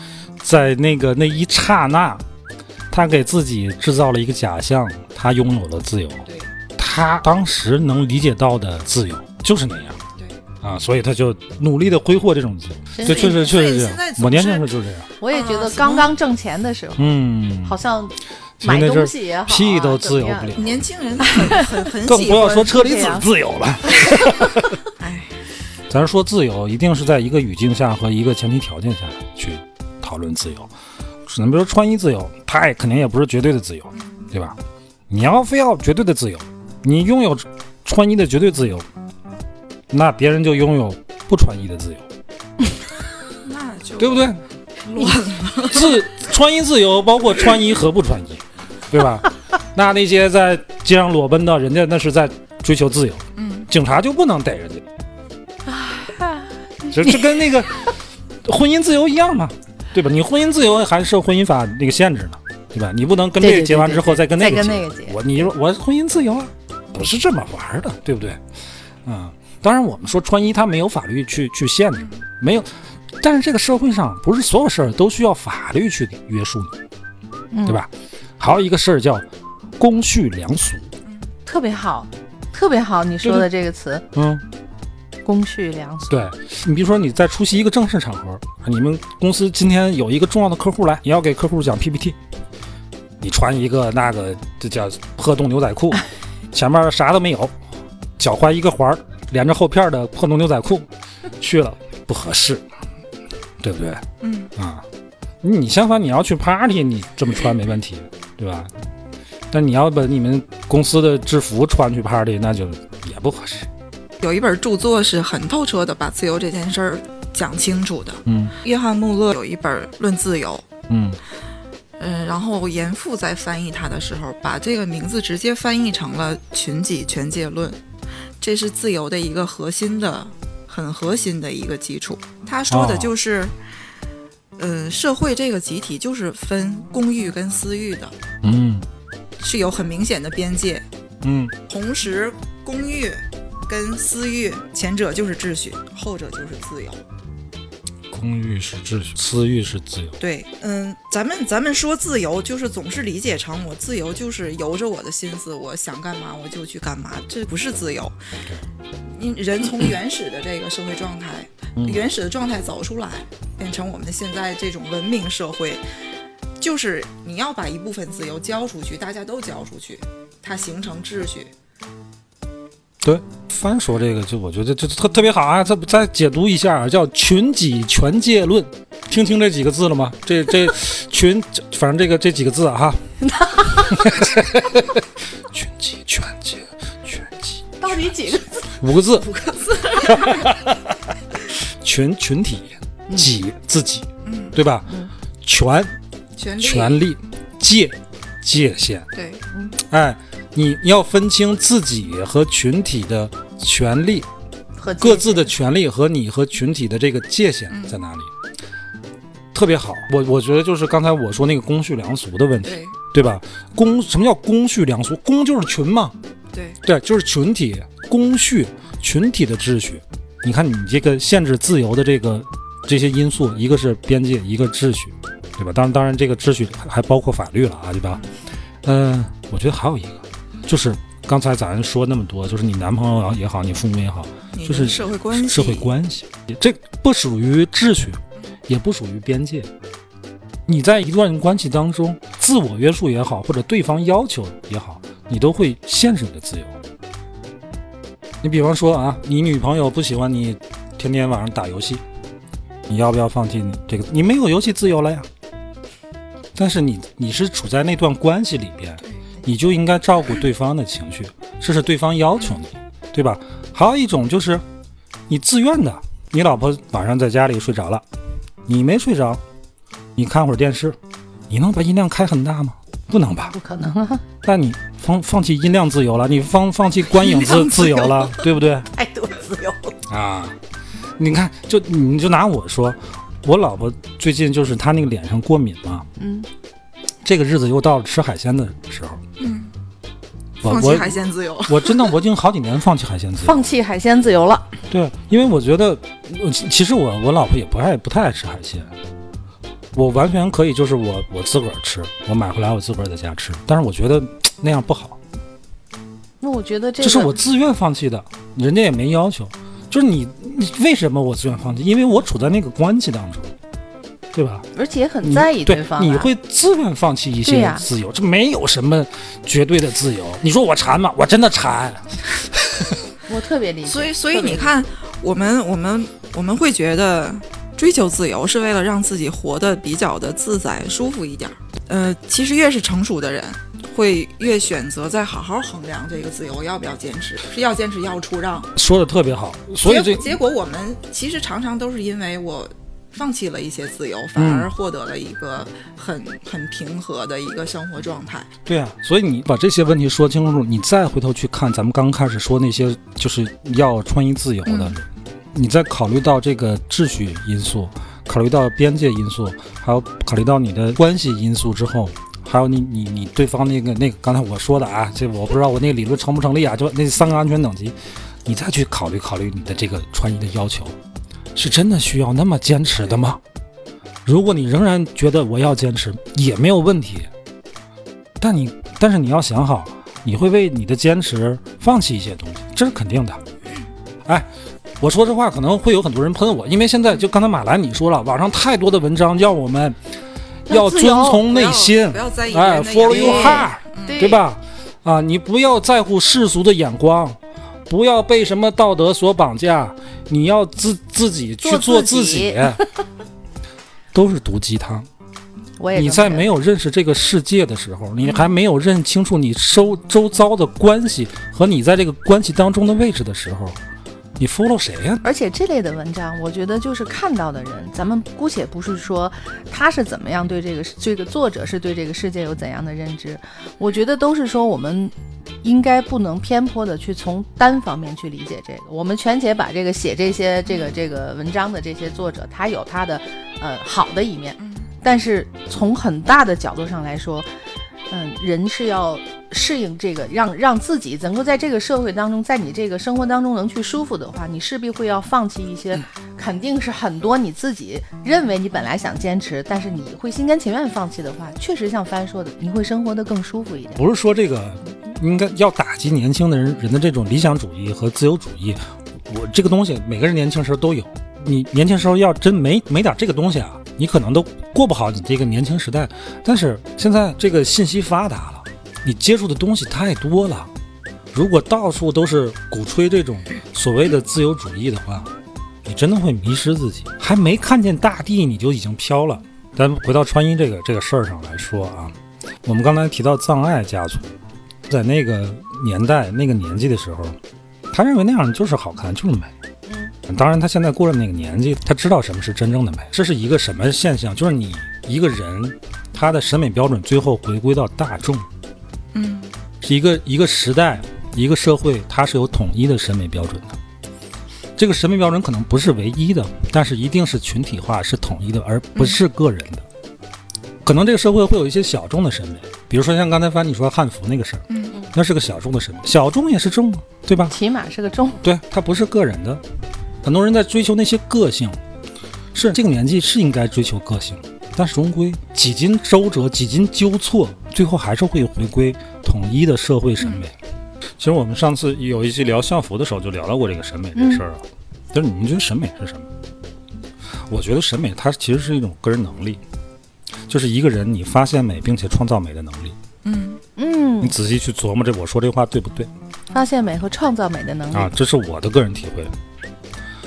Speaker 1: 在那个那一刹那，他给自己制造了一个假象，他拥有了自由。
Speaker 2: 对
Speaker 1: 他当时能理解到的自由就是那样
Speaker 2: 对，
Speaker 1: 啊，所以他就努力的挥霍这种自由。这确实确实这样，
Speaker 2: 现在总
Speaker 1: 我年轻
Speaker 2: 是
Speaker 1: 时候就是这样。
Speaker 3: 我也觉得
Speaker 2: 啊
Speaker 3: 刚刚挣钱的时候，
Speaker 1: 嗯，
Speaker 3: 好像买
Speaker 1: 其实那阵儿
Speaker 3: 东西也好、啊，
Speaker 1: 屁都自由不了，
Speaker 2: 年轻人很很很
Speaker 1: 更不要说车厘子自由了。
Speaker 2: 哎，
Speaker 1: 咱说自由，一定是在一个语境下和一个前提条件下去讨讨论自由。你比如说穿衣自由，它也肯定也不是绝对的自由，对吧？你要非要绝对的自由，你拥有穿衣的绝对自由，那别人就拥有不穿衣的自由，
Speaker 2: 那就
Speaker 1: 对不对？
Speaker 2: 乱了。
Speaker 1: 自穿衣自由包括穿衣和不穿衣，对吧？那那些在街上裸奔的，人家那是在追求自由，
Speaker 2: 嗯，
Speaker 1: 警察就不能逮人家。这这跟那个 婚姻自由一样嘛，对吧？你婚姻自由还受婚姻法那个限制呢，对吧？你不能跟这个结完之后
Speaker 3: 再
Speaker 1: 再跟那个结。我你说我婚姻自由啊，不是这么玩的，对不对？嗯，当然我们说穿衣它没有法律去去限制，没有，但是这个社会上不是所有事儿都需要法律去约束你，
Speaker 3: 嗯
Speaker 1: 对吧？还有一个事儿叫公序良俗，
Speaker 3: 特别好，特别好，你说的这个词。
Speaker 1: 嗯，“
Speaker 3: 公序良俗。
Speaker 1: 对你比如说你在出席一个正式场合，你们公司今天有一个重要的客户来，你要给客户讲 PPT，你穿一个那个这叫破洞牛仔裤，前面啥都没有，脚踝一个环儿连着后片的破洞牛仔裤去了，不合适，对不对？
Speaker 2: 嗯。
Speaker 1: 啊，你相反你要去 party，你这么穿没问题，对吧？但你要把你们公司的制服穿去 party，那就也不合适。
Speaker 2: 有一本著作是很透彻的把自由这件事儿讲清楚的。
Speaker 1: 嗯
Speaker 2: 约翰穆勒有一本《论自由》，
Speaker 1: 嗯
Speaker 2: 嗯，然后严复在翻译它的时候，把这个名字直接翻译成了“群己权界论”，这是自由的一个核心的、很核心的一个基础。他说的就是，嗯、社会这个集体就是分公域跟私域的，
Speaker 1: 嗯
Speaker 2: 是有很明显的边界。
Speaker 1: 嗯
Speaker 2: 同时，公域跟私域，前者就是秩序，后者就是自由。
Speaker 1: 公欲是秩序，私欲是自由。
Speaker 2: 对，嗯，咱们咱们说自由，就是总是理解成我自由就是由着我的心思，我想干嘛我就去干嘛，这不是自由。因人从原始的这个社会状态，
Speaker 1: 嗯
Speaker 2: 原始的状态走出来，变成我们现在这种文明社会，就是你要把一部分自由交出去，大家都交出去，它形成秩序。
Speaker 1: 对，翻说这个就我觉得这特特别好啊！再再解读一下啊，叫群己权界论，听清这几个字了吗？这这 群，反正这个这几个字啊哈，群己权界群己”，
Speaker 3: 到底几个字？
Speaker 1: 五个字，五个字，群群体，己自己，
Speaker 2: 嗯，
Speaker 1: 对吧？
Speaker 3: 嗯。
Speaker 1: 权
Speaker 2: 权利，
Speaker 1: 权利，界界限，
Speaker 2: 对，
Speaker 1: 哎，你要分清自己和群体的权利，
Speaker 3: 和
Speaker 1: 各自的权利和你和群体的这个界限在哪里？特别好，我我觉得就是刚才我说那个公序良俗的问题，
Speaker 2: 对，
Speaker 1: 对吧？公什么叫公序良俗？公就是群嘛，
Speaker 2: 对，
Speaker 1: 对，就是群体公序，群体的秩序。你看你这个限制自由的这个这些因素，一个是边界，一个秩序，对吧？当然，当然这个秩序还还包括法律了啊，对吧？嗯、我觉得还有一个，就是刚才咱说那么多，就是你男朋友也好，你父母也好，就是
Speaker 2: 社会关系，
Speaker 1: 社会关系，这不属于秩序，也不属于边界。你在一段关系当中，自我约束也好，或者对方要求也好，你都会限制你的自由。你比方说啊，你女朋友不喜欢你天天晚上打游戏，你要不要放弃你这个？你没有游戏自由了呀。但是你你是处在那段关系里边，你就应该照顾对方的情绪，这是对方要求你，对吧？还有一种就是你自愿的，你老婆晚上在家里睡着了，你没睡着，你看会儿电视，你能把音量开很大吗？不能吧？
Speaker 3: 不可能啊，
Speaker 1: 那你放放弃音量自由了，你放放弃观影自自由了，对不对？
Speaker 3: 太多自由了。
Speaker 1: 啊，你看，就你就拿我说，我老婆最近就是她那个脸上过敏嘛，
Speaker 3: 嗯，
Speaker 1: 这个日子又到了吃海鲜的时候，
Speaker 2: 嗯，放弃海鲜自由，
Speaker 1: 我真的我已经好几年放弃海鲜自由，
Speaker 3: 放弃海鲜自由了。
Speaker 1: 对，因为我觉得，呃其其实我我老婆也不爱不太爱吃海鲜，我完全可以就是我我自个儿吃，我买回来我自个儿在家吃，但是我觉得那样不好，
Speaker 3: 那我觉得这
Speaker 1: 这是我自愿放弃的，人家也没要求，就是你你为什么我自愿放弃？因为我处在那个关系当中，对吧？
Speaker 3: 而且很在意
Speaker 1: 对
Speaker 3: 方、啊，
Speaker 1: 你会自愿放弃一些
Speaker 3: 对呀
Speaker 1: 自由，这没有什么绝对的自由。你说我馋吗？我真的馋。
Speaker 3: 我特别理解。
Speaker 2: 所以所以你看，我们我们我们会觉得追求自由是为了让自己活得比较的自在、舒服一点儿。呃，其实越是成熟的人，会越选择再好好衡量这个自由要不要坚持，是要坚持要出让。
Speaker 1: 说的特别好，所以这
Speaker 2: 结果我们其实常常都是因为我。放弃了一些自由，反而获得了一个很很平和的一个生活状态。
Speaker 1: 对啊，所以你把这些问题说清楚，你再回头去看咱们刚开始说那些就是要穿衣自由的，你再考虑到这个秩序因素，考虑到边界因素，还有考虑到你的关系因素之后，还有你你你对方那个那个刚才我说的啊，这我不知道我那个理论成不成立啊，就那三个安全等级，你再去考虑考虑你的这个穿衣的要求。是真的需要那么坚持的吗？如果你仍然觉得我要坚持也没有问题，但你但是你要想好，你会为你的坚持放弃一些东西，这是肯定的。哎，我说这话可能会有很多人喷我，因为现在就刚才马兰你说了，网上太多的文章要我们要遵从内心，哎，follow your heart，对吧？啊，你不要在乎世俗的眼光。不要被什么道德所绑架，你要自自己去做自己，都是毒鸡汤。你在没有认识这个世界的时候，你还没有认清楚你周周遭的关系和你在这个关系当中的位置的时候。你 follow 谁呀？
Speaker 3: 而且这类的文章，我觉得就是看到的人，咱们姑且不是说他是怎么样对这个这个作者是对这个世界有怎样的认知，我觉得都是说我们应该不能偏颇的去从单方面去理解这个。我们全且把这个写这些这个这个文章的这些作者，他有他的呃好的一面，但是从很大的角度上来说。嗯，人是要适应这个，让让自己能够在这个社会当中，在你这个生活当中能去舒服的话，你势必会要放弃一些，肯定是很多你自己认为你本来想坚持，但是你会心甘情愿放弃的话，确实像帆说的，你会生活的更舒服一点。
Speaker 1: 不是说这个应该要打击年轻的人人的这种理想主义和自由主义，我这个东西每个人年轻时候都有，你年轻时候要真没没点这个东西啊。你可能都过不好你这个年轻时代，但是现在这个信息发达了，你接触的东西太多了。如果到处都是鼓吹这种所谓的自由主义的话，你真的会迷失自己。还没看见大地，你就已经飘了。咱回到穿衣这个这个事儿上来说啊，我们刚才提到葬爱家族，在那个年代、那个年纪的时候，他认为那样就是好看，就是美。当然，他现在过了那个年纪，他知道什么是真正的美。这是一个什么现象？就是你一个人，他的审美标准最后回归到大众，
Speaker 2: 嗯，
Speaker 1: 是一个一个时代、一个社会，它是有统一的审美标准的。这个审美标准可能不是唯一的，但是一定是群体化、是统一的，而不是个人的。可能这个社会会有一些小众的审美，比如说像刚才翻你说汉服那个事儿，
Speaker 2: 嗯，
Speaker 1: 那是个小众的审美，小众也是众，对吧？
Speaker 3: 起码是个众，
Speaker 1: 对，它不是个人的。很多人在追求那些个性，是这个年纪是应该追求个性，但是终归几经周折、几经纠错，最后还是会回归统一的社会审美。其实我们上次有一期聊校服的时候，就聊到过这个审美这事儿啊。就是你们觉得审美是什么？我觉得审美它其实是一种个人能力，就是一个人你发现美并且创造美的能力。
Speaker 3: 嗯嗯，
Speaker 1: 你仔细去琢磨这我说这话对不对？
Speaker 3: 发现美和创造美的能力
Speaker 1: 啊，这是我的个人体会。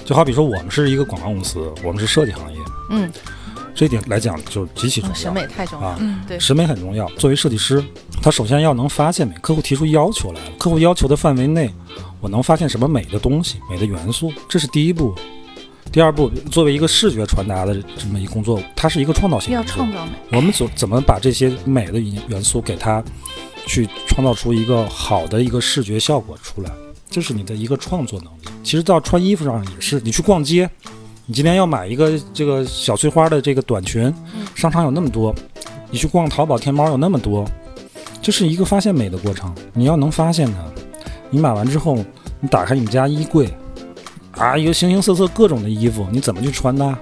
Speaker 1: 就好比说，我们是一个广告公司，我们是设计行业，
Speaker 3: 嗯，
Speaker 1: 这一点来讲就极其重要。
Speaker 3: 审美太重要
Speaker 1: 啊，
Speaker 3: 对，
Speaker 1: 审美很重要。作为设计师，他首先要能发现美，客户提出要求来了，客户要求的范围内，我能发现什么美的东西、美的元素，这是第一步。第二步，作为一个视觉传达的这么一工作，它是一个创造性。
Speaker 3: 要创造美。
Speaker 1: 我们怎怎么把这些美的元素给它去创造出一个好的一个视觉效果出来？这是你的一个创作能力。其实到穿衣服上也是，你去逛街，你今天要买一个这个小翠花的这个短裙，商场有那么多，你去逛淘宝、天猫有那么多，这是一个发现美的过程。你要能发现它，你买完之后，你打开你们家衣柜，啊，一个形形色色各种的衣服，你怎么去穿搭？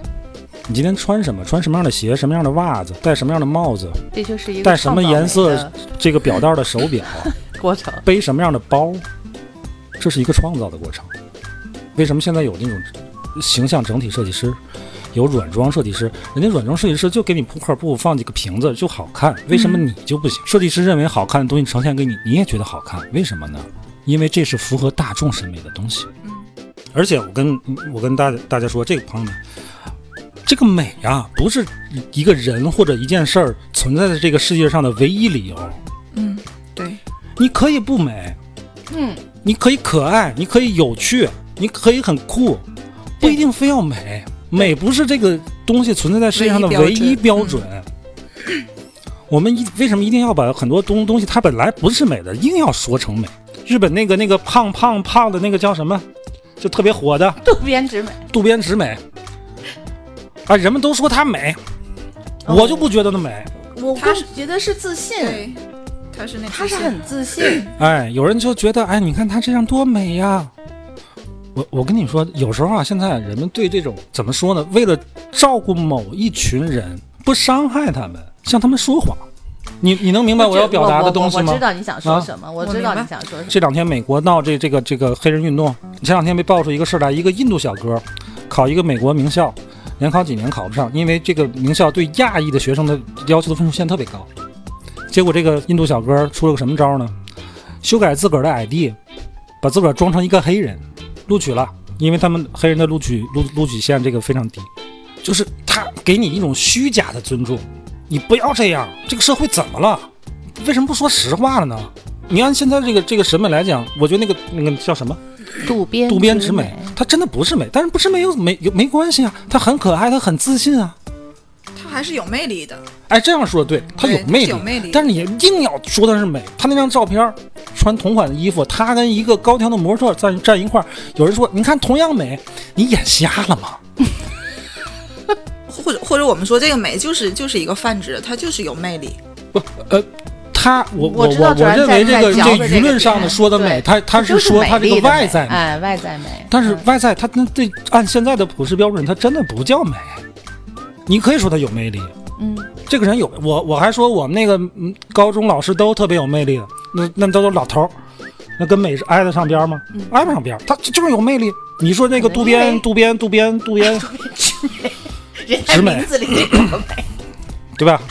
Speaker 1: 你今天穿什么？穿什么样的鞋？什么样的袜子？戴什么样的帽子？
Speaker 3: 这就是一个
Speaker 1: 戴什么颜色这个表带的手表
Speaker 3: 过程，
Speaker 1: 背什么样的包？这是一个创造的过程。为什么现在有那种形象整体设计师，有软装设计师？人家软装设计师就给你铺块布，放几个瓶子就好看。为什么你就不行？设计师认为好看的东西呈现给你，你也觉得好看。为什么呢？因为这是符合大众审美的东西。而且我跟我跟大大家说，这个朋友们，这个美啊，不是一个人或者一件事儿存在在这个世界上的唯一理由。
Speaker 2: 嗯，对，
Speaker 1: 你可以不美，
Speaker 3: 嗯，
Speaker 1: 你可以可爱，你可以有趣，你可以很酷，不一定非要美。美不是这个东西存在在世界上的唯一标准。我们一为什么一定要把很多东东西它本来不是美的，硬要说成美？日本那个那个胖胖胖的那个叫什么？就特别火的
Speaker 3: 渡边直美，
Speaker 1: 渡边直美啊，人们都说她美，我就不觉得她美。
Speaker 3: 我更觉得是自信，
Speaker 2: 对，她是那，
Speaker 3: 她是很自信。
Speaker 1: 哎，有人就觉得，哎，你看她这样多美呀！我我跟你说，有时候啊，现在人们对这种怎么说呢？为了照顾某一群人，不伤害他们，向他们说谎。你你能明白我要表达的东西吗？
Speaker 3: 我知道你想说什么，我知道你想说什么。
Speaker 1: 这两天美国闹这这个这个黑人运动，前两天被爆出一个事来，一个印度小哥考一个美国名校，连考几年考不上，因为这个名校对亚裔的学生的要求的分数线特别高。结果这个印度小哥出了个什么招呢？修改自个儿的 ID，把自个儿装成一个黑人。录取了，因为他们黑人的录取录录取线这个非常低，就是他给你一种虚假的尊重，你不要这样，这个社会怎么了？为什么不说实话了呢？你按现在这个这个审美来讲，我觉得那个那个叫什么
Speaker 3: 渡边
Speaker 1: 渡边直
Speaker 3: 美，
Speaker 1: 她真的不是美，但是不是美有没有没关系啊？她很可爱，她很自信啊。
Speaker 2: 她还是有魅力的。
Speaker 1: 哎，这样说对，她有魅力，
Speaker 2: 魅力。
Speaker 1: 但是你硬要说她是美，她那张照片穿同款的衣服，她跟一个高挑的模特站站一块儿，有人说，你看同样美，你眼瞎了吗？
Speaker 2: 或者或者我们说这个美就是就是一个泛指，她就是有魅力。
Speaker 1: 不，呃，她我
Speaker 3: 我
Speaker 1: 我我认为这个这舆论上的说的美，她她
Speaker 3: 是
Speaker 1: 说她这个外在
Speaker 3: 美，哎，外在美。
Speaker 1: 但是外在她那这按现在的普世标准，她真的不叫美。你可以说她有魅力。
Speaker 3: 嗯，
Speaker 1: 这个人有我，我还说我们那个嗯高中老师都特别有魅力的，那那都是老头儿，那跟美是挨得上边吗？挨不上边，他就是有魅力。你说那个渡边渡边渡边渡边
Speaker 3: 直美，名字里有美，
Speaker 1: 对吧？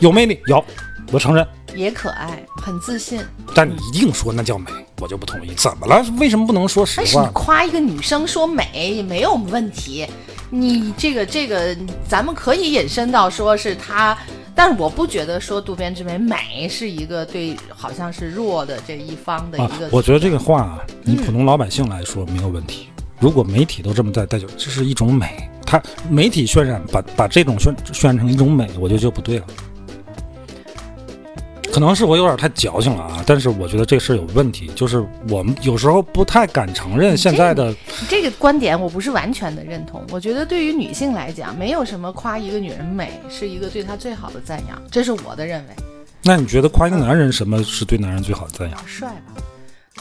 Speaker 1: 有魅力，有，我承认。
Speaker 3: 也可爱，很自信。
Speaker 1: 但你一定说那叫美，我就不同意。怎么了？为什么不能说实话？但
Speaker 3: 是你夸一个女生说美也没有问题。你这个这个，咱们可以引申到说是她，但是我不觉得说渡边之美美是一个对，好像是弱的这一方的一个。
Speaker 1: 我觉得这个话，你普通老百姓来说没有问题。如果媒体都这么在带，就这是一种美。他媒体渲染把把这种渲渲染成一种美，我觉得就不对了。可能是我有点太矫情了啊，但是我觉得这事儿有问题，就是我们有时候不太敢承认现在的
Speaker 3: 这个观点，我不是完全的认同。我觉得对于女性来讲，没有什么夸一个女人美是一个对她最好的赞扬，这是我的认为。
Speaker 1: 那你觉得夸一个男人什么是对男人最好的赞扬？
Speaker 3: 帅吧？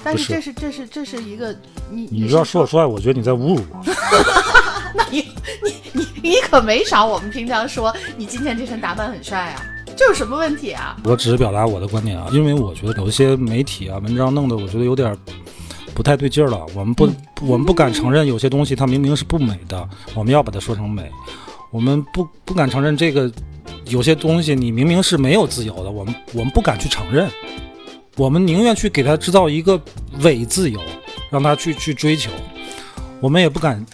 Speaker 3: 但是这是这是这是一个你
Speaker 1: 你要说我帅，我觉得你在侮辱我。
Speaker 3: 那你 你你你可没少我们平常说你今天这身打扮很帅啊。这有什么问题啊？
Speaker 1: 我只是表达我的观点啊，因为我觉得有一些媒体啊文章弄得我觉得有点不太对劲儿了。我们不，我们不敢承认有些东西它明明是不美的，我们要把它说成美。我们不不敢承认这个有些东西你明明是没有自由的，我们我们不敢去承认。我们宁愿去给他制造一个伪自由，让他去去追求。我们也不敢。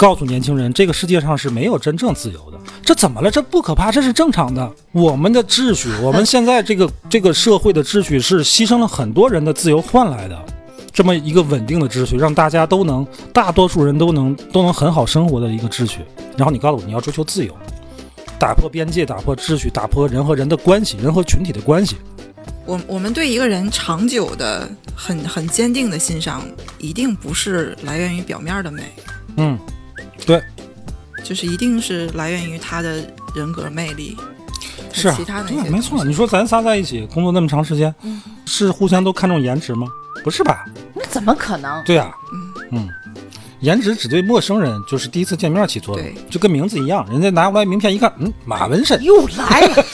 Speaker 1: 告诉年轻人，这个世界上是没有真正自由的。这怎么了？这不可怕，这是正常的。我们的秩序，我们现在这个这个社会的秩序是牺牲了很多人的自由换来的，这么一个稳定的秩序，让大家都能，大多数人都能都能很好生活的一个秩序。然后你告诉我，你要追求自由，打破边界，打破秩序，打破人和人的关系，人和群体的关系。
Speaker 2: 我我们对一个人长久的、很很坚定的欣赏，一定不是来源于表面的美。
Speaker 1: 嗯。对，
Speaker 2: 就是一定是来源于他的人格魅力，
Speaker 1: 是啊，
Speaker 2: 其他的
Speaker 1: 对，没错。你说咱仨在一起工作那么长时间，是互相都看重颜值吗？不是吧？
Speaker 3: 那怎么可能？
Speaker 1: 对啊，嗯嗯，颜值只对陌生人就是第一次见面起作用，就跟名字一样，人家拿过来名片一看，嗯，马文胜
Speaker 3: 又来了。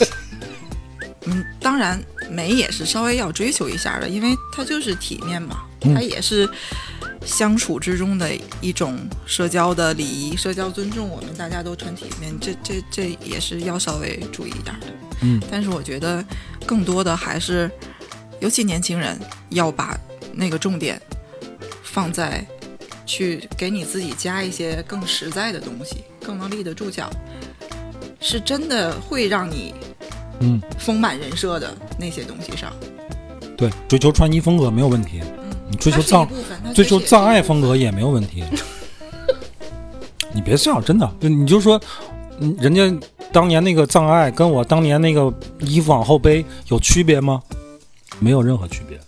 Speaker 2: 嗯，当然美也是稍微要追求一下的，因为它就是体面嘛，它也是。相处之中的一种社交的礼仪、社交尊重，我们大家都穿体面，这这这也是要稍微注意一点的。
Speaker 1: 嗯，
Speaker 2: 但是我觉得更多的还是，尤其年轻人要把那个重点放在去给你自己加一些更实在的东西，更能立得住脚，是真的会让你
Speaker 1: 嗯
Speaker 2: 丰满人设的那些东西上。
Speaker 1: 对，追求穿衣风格没有问题，
Speaker 2: 嗯，
Speaker 1: 你追求藏追求藏爱风格也没有问题。你别笑，真的，就你就说，嗯人家当年那个藏爱跟我当年那个衣服往后背有区别吗？没有任何区别，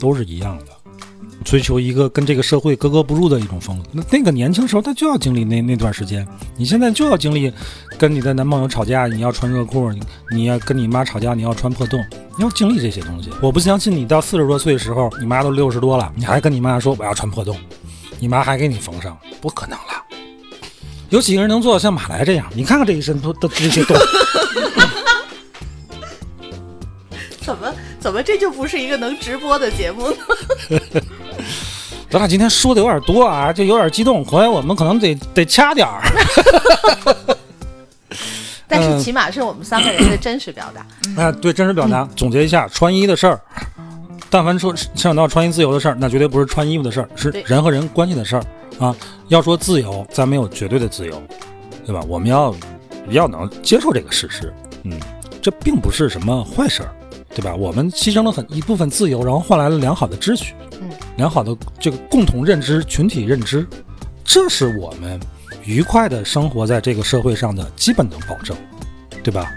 Speaker 1: 都是一样的。追求一个跟这个社会格格不入的一种风格，那那个年轻时候他就要经历那那段时间，你现在就要经历跟你的男朋友吵架，你要穿热裤，你你要跟你妈吵架，你要穿破洞，你要经历这些东西。我不相信你到四十多岁的时候，你妈都六十多了，你还跟你妈说我要穿破洞，你妈还给你缝上，不可能了。有几个人能做到像马来这样？你看看这一身都都这些洞，
Speaker 3: 怎么怎么这就不是一个能直播的节目呢？
Speaker 1: 咱俩今天说的有点多啊，就有点激动，回来我们可能得得掐点儿。
Speaker 3: 但
Speaker 1: 嗯
Speaker 3: 是起码是我们三个人的真实表达。
Speaker 1: 啊，对，真实表达。总结一下，穿衣的事儿，但凡说牵扯到穿衣自由的事儿，那绝对不是穿衣服的事儿，是人和人关系的事儿啊。要说自由，咱没有绝对的自由，对吧？我们要要能接受这个事实，嗯，这并不是什么坏事儿，对吧？我们牺牲了很一部分自由，然后换来了良好的秩序，
Speaker 3: 嗯，
Speaker 1: 良好的这个共同认知、群体认知，这是我们愉快的生活在这个社会上的基本的保证，对吧？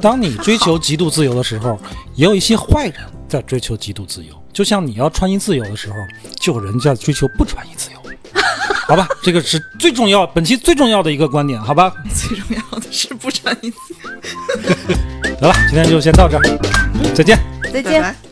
Speaker 1: 当你追求极度自由的时候，也有一些坏人在追求极度自由。就像你要穿衣自由的时候，就有人在追求不穿衣自由。好吧，这个是最重要，本期最重要的一个观点，好吧？
Speaker 2: 最重要的是不穿衣服。
Speaker 1: 得了，今天就先到这儿，再见。
Speaker 3: 再见。
Speaker 2: 拜拜